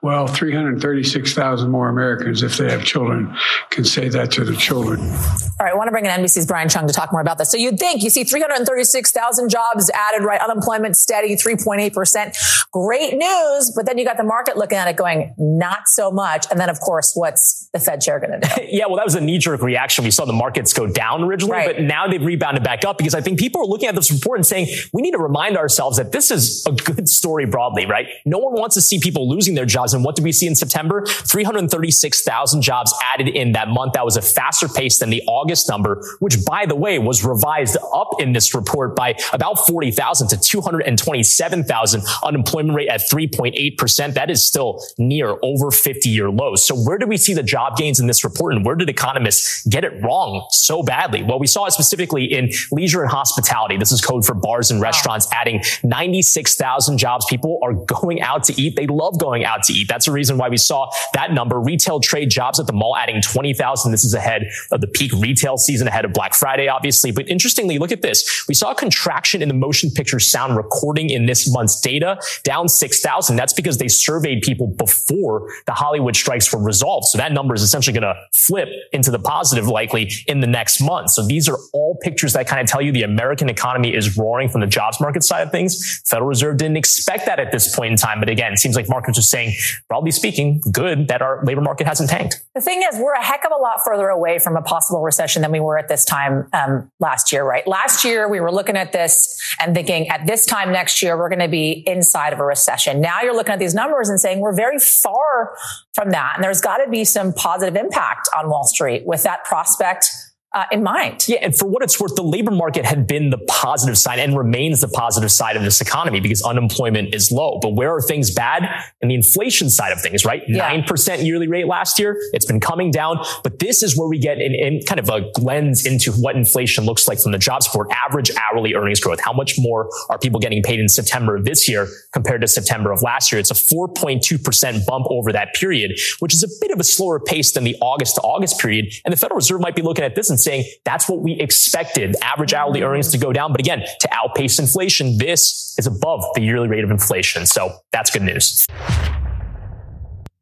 Well, 336,000 more Americans, if they have children, can say that to their children. All right. I want to bring in NBC's Brian Cheung to talk more about this. So you'd think you see 336,000 jobs added, right? Unemployment steady, 3.8%. Great news. But then you got the market looking at it going, not so much. And then, of course, what's the Fed chair going to do? yeah. Well, that was a knee jerk reaction. We saw the markets go down originally, right. but now they've rebounded back up because I think people are looking at this report and saying, we need to remind ourselves that this is a good story broadly, right? No one wants to see people losing their jobs. And what did we see in September? 336,000 jobs added in that month. That was a faster pace than the August number, which by the way was revised up in this report by about 40,000 to 227,000 unemployment rate at 3.8%. That is still near over 50 year lows. So where do we see the job gains in this report and where did economists get it wrong so badly? Well, we saw it specifically in leisure and hospitality. This is code for bars and restaurants, wow. adding 96,000 jobs. People are going out to eat. They love going out to eat. That's the reason why we saw that number. Retail trade jobs at the mall adding 20,000. This is ahead of the peak retail season, ahead of Black Friday, obviously. But interestingly, look at this. We saw a contraction in the motion picture sound recording in this month's data, down 6,000. That's because they surveyed people before the Hollywood strikes were resolved. So that number is essentially going to flip into the positive likely in the next month. So these are all pictures that kind of tell you the American economy is roaring from the jobs market side of things. Federal Reserve didn't expect that at this point in time. But again, it seems like markets are saying, broadly speaking, good that our labor market hasn't tanked. The thing is, we're a heck of a lot further away from a possible recession than we were at this time um, last year, right? Last year, we were looking at this and thinking at this time next year, we're going to be inside of a recession. Now you're looking at these numbers and saying we're very far from that. And there's got to be some positive impact on Wall Street with that prospect uh, in mind. Yeah, and for what it's worth, the labor market had been the positive side and remains the positive side of this economy because unemployment is low. But where are things bad? In the inflation side of things, right? Nine yeah. percent yearly rate last year. It's been coming down, but this is where we get in, in kind of a lens into what inflation looks like from the jobs report. Average hourly earnings growth. How much more are people getting paid in September of this year compared to September of last year? It's a 4.2 percent bump over that period, which is a bit of a slower pace than the August to August period. And the Federal Reserve might be looking at this and saying that's what we expected average hourly earnings to go down. But again, to outpace inflation, this is above the yearly rate of inflation. So that's good news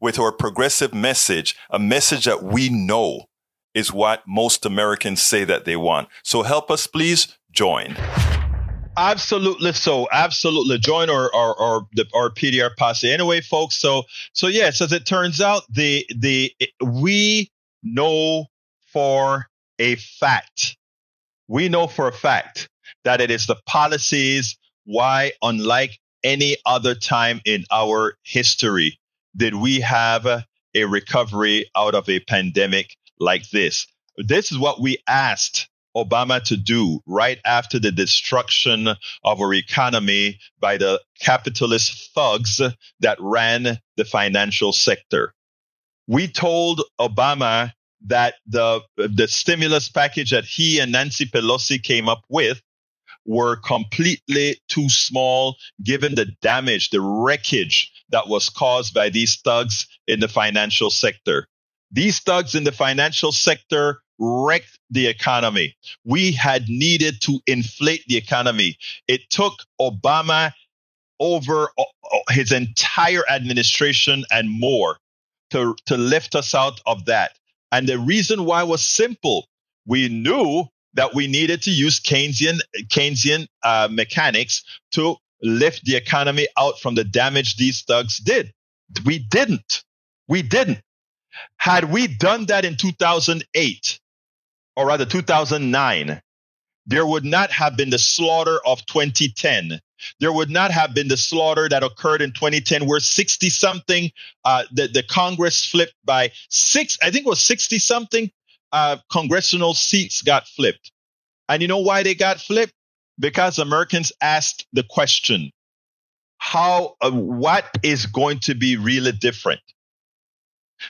with our progressive message, a message that we know is what most Americans say that they want. So help us, please join. Absolutely so. Absolutely. Join our our our, the, our PDR posse. Anyway, folks. So so yes, as it turns out, the the we know for a fact, we know for a fact that it is the policies why, unlike any other time in our history, did we have a, recovery out of a pandemic like this? This is what we asked Obama to do right after the destruction of our economy by the capitalist thugs that ran the financial sector. We told Obama that the, the stimulus package that he and Nancy Pelosi came up with were completely too small given the damage, the wreckage that was caused by these thugs in the financial sector. These thugs in the financial sector wrecked the economy. We had needed to inflate the economy. It took Obama over uh, uh, his entire administration and more to, to lift us out of that. And the reason why was simple. We knew that we needed to use Keynesian Keynesian uh, mechanics to lift the economy out from the damage these thugs did. We didn't. We didn't. Had we done that in 2008, or rather 2009, there would not have been the slaughter of 2010. There would not have been the slaughter that occurred in 2010, where 60 something, uh, the, the Congress flipped by six, I think it was 60 something uh, congressional seats got flipped. And you know why they got flipped? because Americans asked the question, how, uh, what is going to be really different?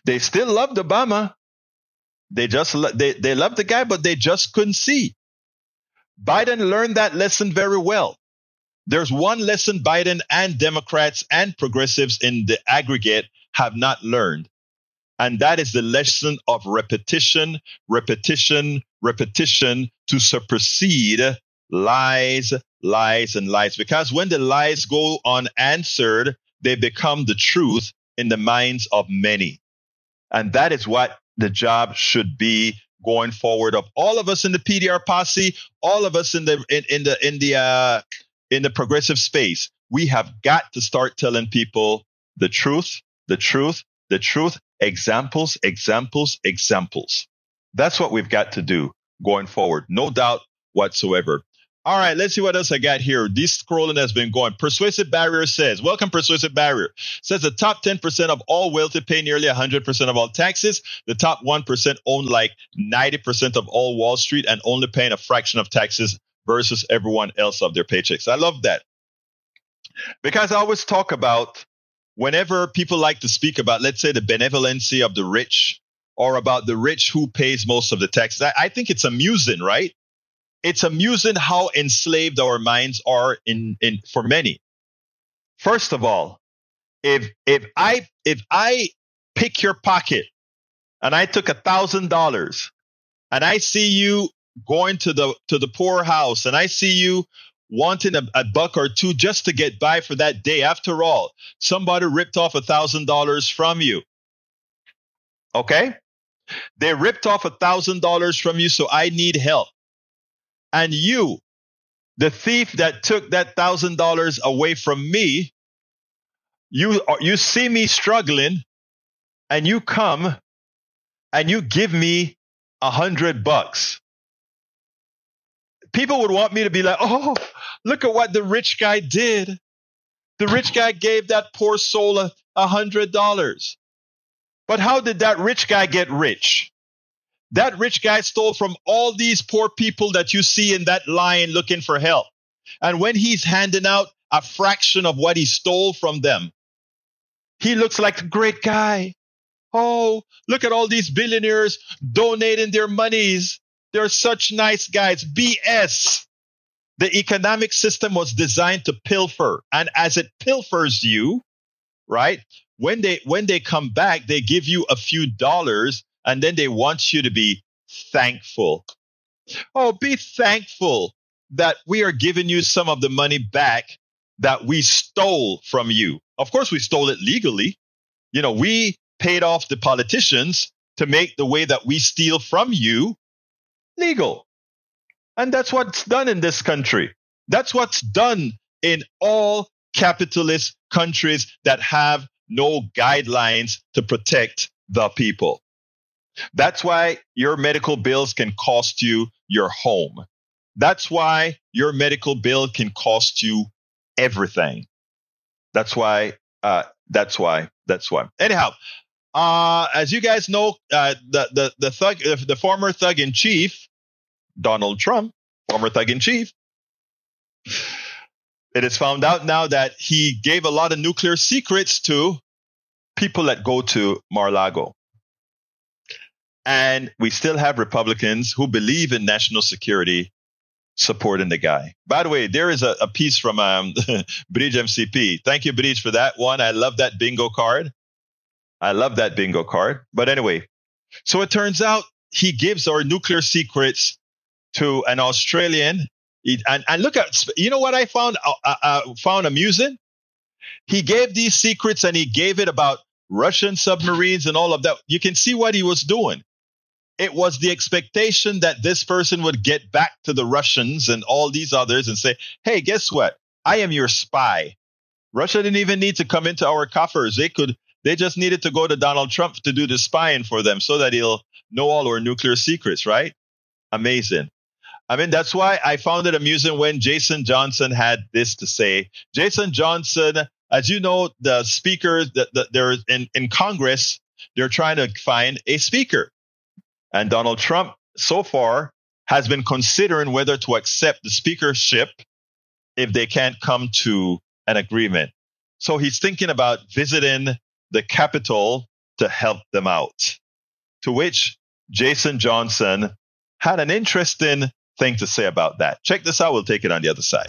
They still loved Obama. They just, they, they loved the guy, but they just couldn't see. Biden learned that lesson very well. There's one lesson Biden and Democrats and progressives in the aggregate have not learned. And that is the lesson of repetition, repetition, repetition to supersede lies, lies, and lies. Because when the lies go unanswered, they become the truth in the minds of many. And that is what the job should be going forward of all of us in the PDR posse, all of us in the in, in the in the uh, in the progressive space. We have got to start telling people the truth, the truth, the truth, examples, examples, examples. That's what we've got to do going forward. No doubt whatsoever. All right, let's see what else I got here. This scrolling has been going. Persuasive Barrier says, Welcome, Persuasive Barrier. Says the top 10% of all wealthy pay nearly 100% of all taxes. The top 1% own like 90% of all Wall Street and only paying a fraction of taxes versus everyone else of their paychecks. I love that. Because I always talk about whenever people like to speak about, let's say, the benevolency of the rich or about the rich who pays most of the taxes, I, I think it's amusing, right? it's amusing how enslaved our minds are in, in for many. First of all, if if I if I pick your pocket and I took a thousand dollars and I see you going to the to the poorhouse and I see you wanting a, a, buck or two just to get by for that day. After all, somebody ripped off a thousand dollars from you. Okay? They ripped off a thousand dollars from you, so I need help And you, the thief that took that thousand dollars away from me, you, you see me struggling and you come and you give me a hundred bucks. People would want me to be like, oh, look at what the rich guy did. The rich guy gave that poor soul a hundred dollars. But how did that rich guy get rich? That rich guy stole from all these poor people that you see in that line looking for help. And when he's handing out a fraction of what he stole from them, he looks like a great guy. Oh, look at all these billionaires donating their monies. They're such nice guys. BS. The economic system was designed to pilfer. And as it pilfers you, right? When they, when they come back, they give you a few dollars and then they want you to be thankful. Oh, be thankful that we are giving you some of the money back that we stole from you. Of course, we stole it legally. You know, we paid off the politicians to make the way that we steal from you legal. And that's what's done in this country. That's what's done in all capitalist countries that have no guidelines to protect the people. That's why your medical bills can cost you your home. That's why your medical bill can cost you everything. That's why, uh, that's why, that's why. Anyhow, uh, as you guys know, uh, the, the, the thug, the former thug in chief, Donald Trump, former thug in chief, it is found out now that he gave a lot of nuclear secrets to people that go to Mar-Lago. And we still have Republicans who believe in national security supporting the guy. By the way, there is a, a piece from um, Bridge MCP. Thank you, Bridge, for that one. I love that bingo card. I love that bingo card. But anyway, so it turns out he gives our nuclear secrets to an Australian. And, and look at, you know what I found, uh, uh, uh, found amusing? He gave these secrets and he gave it about Russian submarines and all of that. You can see what he was doing. It was the expectation that this person would get back to the Russians and all these others and say, Hey, guess what? I am your spy. Russia didn't even need to come into our coffers. They could they just needed to go to Donald Trump to do the spying for them so that he'll know all our nuclear secrets, right? Amazing. I mean, that's why I found it amusing when Jason Johnson had this to say. Jason Johnson, as you know, the speaker that the, they're in, in Congress, they're trying to find a speaker. And Donald Trump, so far, has been considering whether to accept the speakership if they can't come to an agreement. So he's thinking about visiting the Capitol to help them out. To which Jason Johnson had an interesting thing to say about that. Check this out. We'll take it on the other side.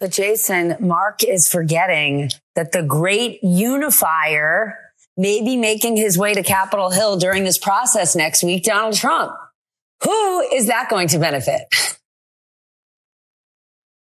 But Jason, Mark is forgetting that the great unifier may be making his way to Capitol Hill during this process next week, Donald Trump. Who is that going to benefit?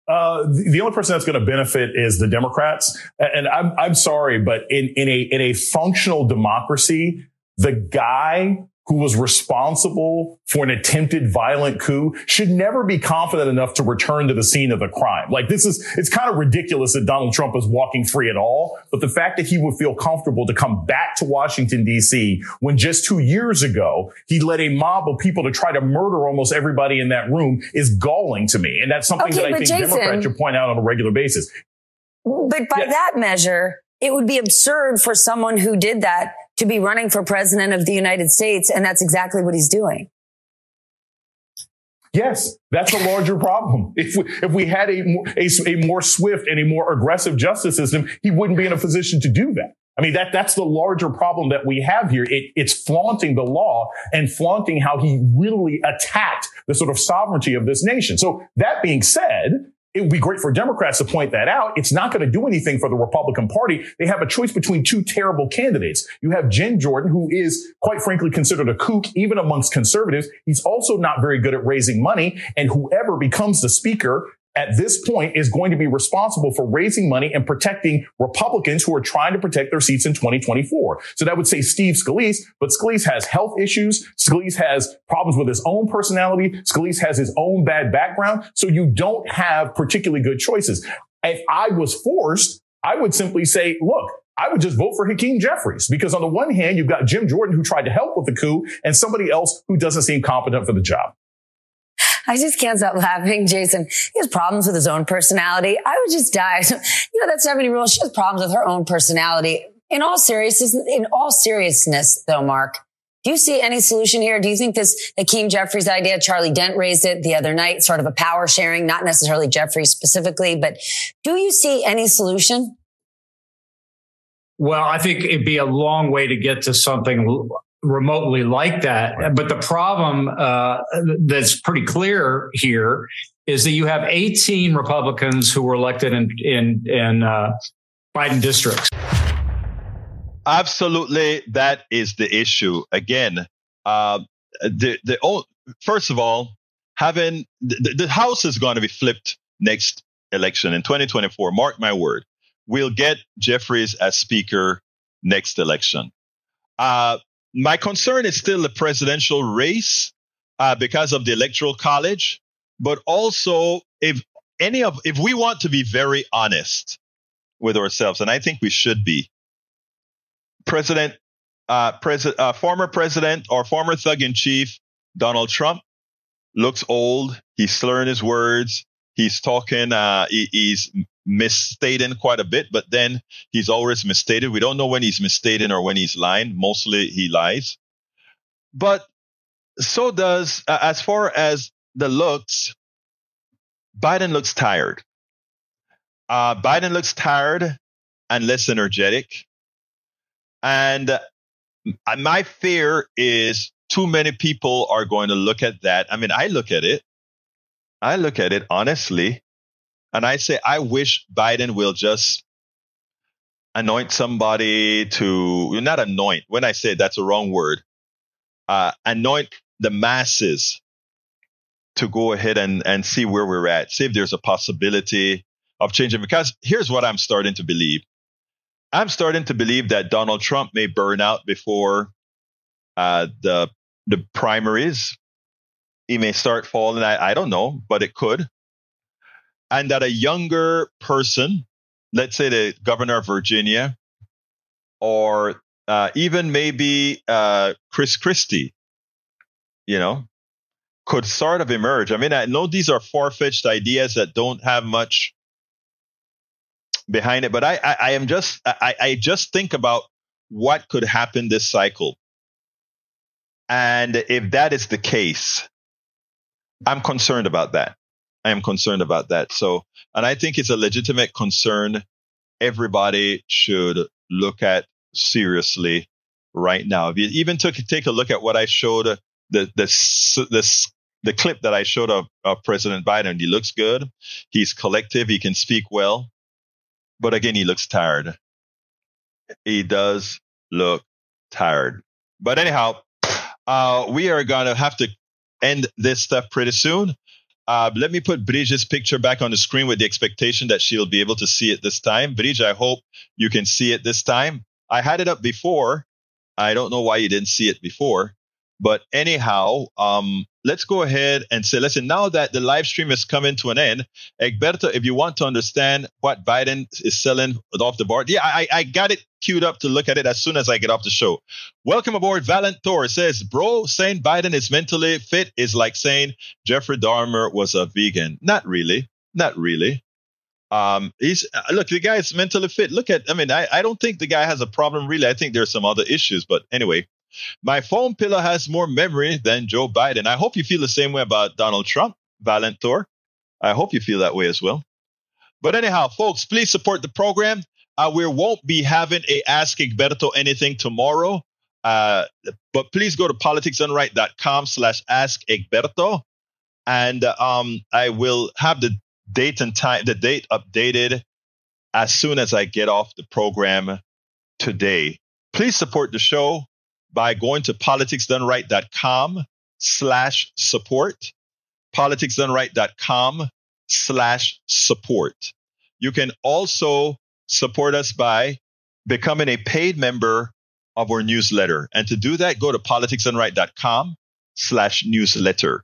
Uh, the only person that's going to benefit is the Democrats. And I'm, I'm sorry, but in, in a, in a functional democracy, the guy who was responsible for an attempted violent coup should never be confident enough to return to the scene of the crime. Like this is, it's kind of ridiculous that Donald Trump is walking free at all. But the fact that he would feel comfortable to come back to Washington DC when just two years ago he led a mob of people to try to murder almost everybody in that room is galling to me. And that's something okay, that I think Jason, Democrats should point out on a regular basis. But by yes. that measure, it would be absurd for someone who did that to be running for president of the United States. And that's exactly what he's doing. Yes, that's a larger problem. If we, if we had a, a, a more swift and a more aggressive justice system, he wouldn't be in a position to do that. I mean, that, that's the larger problem that we have here. It, it's flaunting the law and flaunting how he really attacked the sort of sovereignty of this nation. So that being said, it would be great for Democrats to point that out. It's not going to do anything for the Republican Party. They have a choice between two terrible candidates. You have Jim Jordan, who is quite frankly considered a kook even amongst conservatives. He's also not very good at raising money. And whoever becomes the speaker at this point is going to be responsible for raising money and protecting Republicans who are trying to protect their seats in 2024. So that would say Steve Scalise, but Scalise has health issues. Scalise has problems with his own personality. Scalise has his own bad background. So you don't have particularly good choices. If I was forced, I would simply say, look, I would just vote for Hakeem Jeffries because on the one hand, you've got Jim Jordan who tried to help with the coup and somebody else who doesn't seem competent for the job. I just can't stop laughing. Jason, he has problems with his own personality. I would just die. you know, that 70 rule, she has problems with her own personality. In all seriousness, in all seriousness, though, Mark, do you see any solution here? Do you think this Hakeem Jeffries idea, Charlie Dent raised it the other night, sort of a power sharing, not necessarily Jeffries specifically, but do you see any solution? Well, I think it'd be a long way to get to something remotely like that. But the problem uh, that's pretty clear here is that you have 18 Republicans who were elected in in, in uh, Biden districts. Absolutely, that is the issue. Again, uh, the the first of all, having the, the House is going to be flipped next election in 2024. Mark my word, we'll get Jeffries as Speaker next election. Uh, my concern is still the presidential race uh, because of the electoral college, but also if any of if we want to be very honest with ourselves, and I think we should be, President, uh, president, uh, former president or former thug in chief Donald Trump looks old. He's slurring his words. He's talking. Uh, he, he's misstating quite a bit, but then he's always misstated. We don't know when he's misstating or when he's lying. Mostly he lies. But so does, uh, as far as the looks, Biden looks tired. Uh, Biden looks tired and less energetic. And uh, my fear is too many people are going to look at that. I mean, I look at it. I look at it honestly and I say, I wish Biden will just anoint somebody to, not anoint, when I say that's a wrong word, uh, anoint the masses to go ahead and, and see where we're at, see if there's a possibility of changing. Because here's what I'm starting to believe. I'm starting to believe that Donald Trump may burn out before uh, the the primaries. He may start falling. I, I don't know, but it could and that a younger person, let's say the governor of Virginia, or uh, even maybe uh, Chris Christie, you know, could sort of emerge. I mean, I know these are far fetched ideas that don't have much behind it, but I, I, I am just, I, I just think about what could happen this cycle. And if that is the case, I'm concerned about that. I am concerned about that. So, and I think it's a legitimate concern everybody should look at seriously right now. If you even took take a look at what I showed uh, the the the clip that I showed of, of President Biden, he looks good. He's collective. He can speak well, but again, he looks tired. He does look tired. But anyhow, uh, we are going to have to end this stuff pretty soon. Uh, let me put Bridget's picture back on the screen with the expectation that she'll be able to see it this time. Bridget, I hope you can see it this time. I had it up before. I don't know why you didn't see it before. But anyhow, um, let's go ahead and say, listen, now that the live stream is coming to an end, Egberto, if you want to understand what Biden is selling off the board, yeah, I, I got it queued up to look at it as soon as I get off the show. Welcome aboard. Valent says, bro, saying Biden is mentally fit is like saying Jeffrey Dahmer was a vegan. Not really. Not really. Um, he's look, the guy is mentally fit. Look at, I mean, I, I don't think the guy has a problem really. I think there's some other issues, but anyway, my phone pillow has more memory than Joe Biden. I hope you feel the same way about Donald Trump, Valentor. I hope you feel that way as well. But anyhow, folks, please support the program. Uh, we won't be having a Ask Egberto anything tomorrow. Uh, but please go to politicsdoneright.com slash ask Egberto. And um, I will have the date and time, the date updated as soon as I get off the program today. Please support the show by going to politicsdoneright.com slash support, politicsdoneright.com slash support. You can also support us by becoming a paid member of our newsletter. And to do that, go to politicsdoneright.com slash newsletter.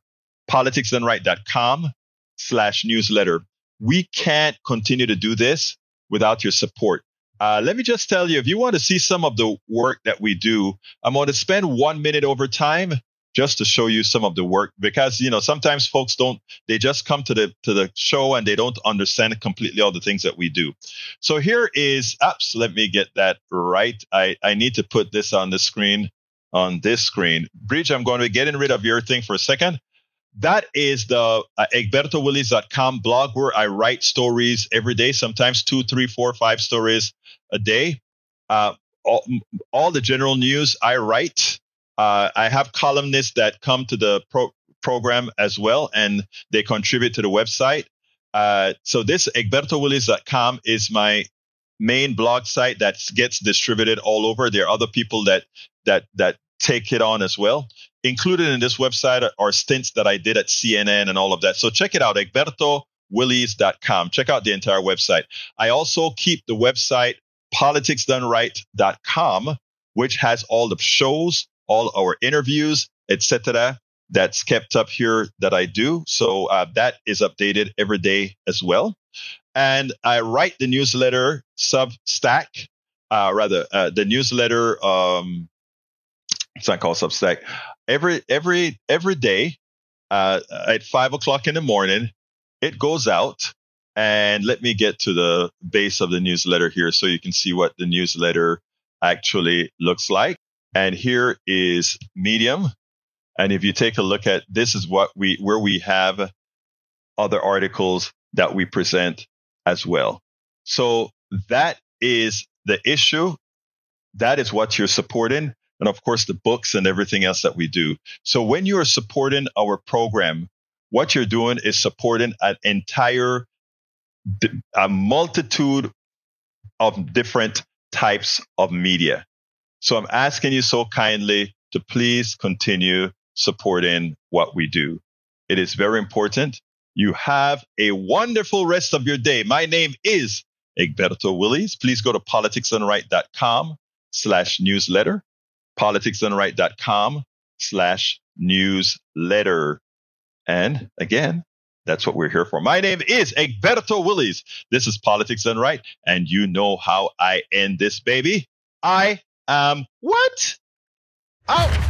politicsdoneright.com slash newsletter. We can't continue to do this without your support. Uh, let me just tell you, if you want to see some of the work that we do, I'm going to spend one minute over time just to show you some of the work because you know sometimes folks don't they just come to the to the show and they don't understand completely all the things that we do. So here is apps let me get that right. I i need to put this on the screen on this screen. Bridge i'm going to be getting rid of your thing for a second that is the uh, egbertowillies.com blog where i write stories every day sometimes two three four five stories a day uh, all, all the general news i write uh, I have columnists that come to the pro- program as well, and they contribute to the website. Uh, so this egbertowillies.com is my main blog site that gets distributed all over. There are other people that that that take it on as well. Included in this website are stints that I did at CNN and all of that. So check it out, egbertowillies.com. Check out the entire website. I also keep the website politicsdoneright.com, which has all the shows, all our interviews, etc. That's kept up here that I do. So uh, that is updated every day as well. And I write the newsletter Substack, uh, rather uh, the newsletter. Um, it's not called Substack. Every every every day uh, at five o'clock in the morning, it goes out. And let me get to the base of the newsletter here so you can see what the newsletter actually looks like. And here is Medium. And if you take a look at this is what we where we have other articles that we present as well. So that is the issue. That is what you're supporting. And of course, the books and everything else that we do. So when you are supporting our program, what you're doing is supporting an entire a multitude of different types of media. So I'm asking you so kindly to please continue supporting what we do. It is very important. You have a wonderful rest of your day. My name is Egberto Willies. Please go to politicsdoneright.com slash newsletter, politicsdoneright.com slash newsletter. And again, that's what we're here for. My name is Egberto Willies. This is Politics Done Right. And you know how I end this baby. I am what? Oh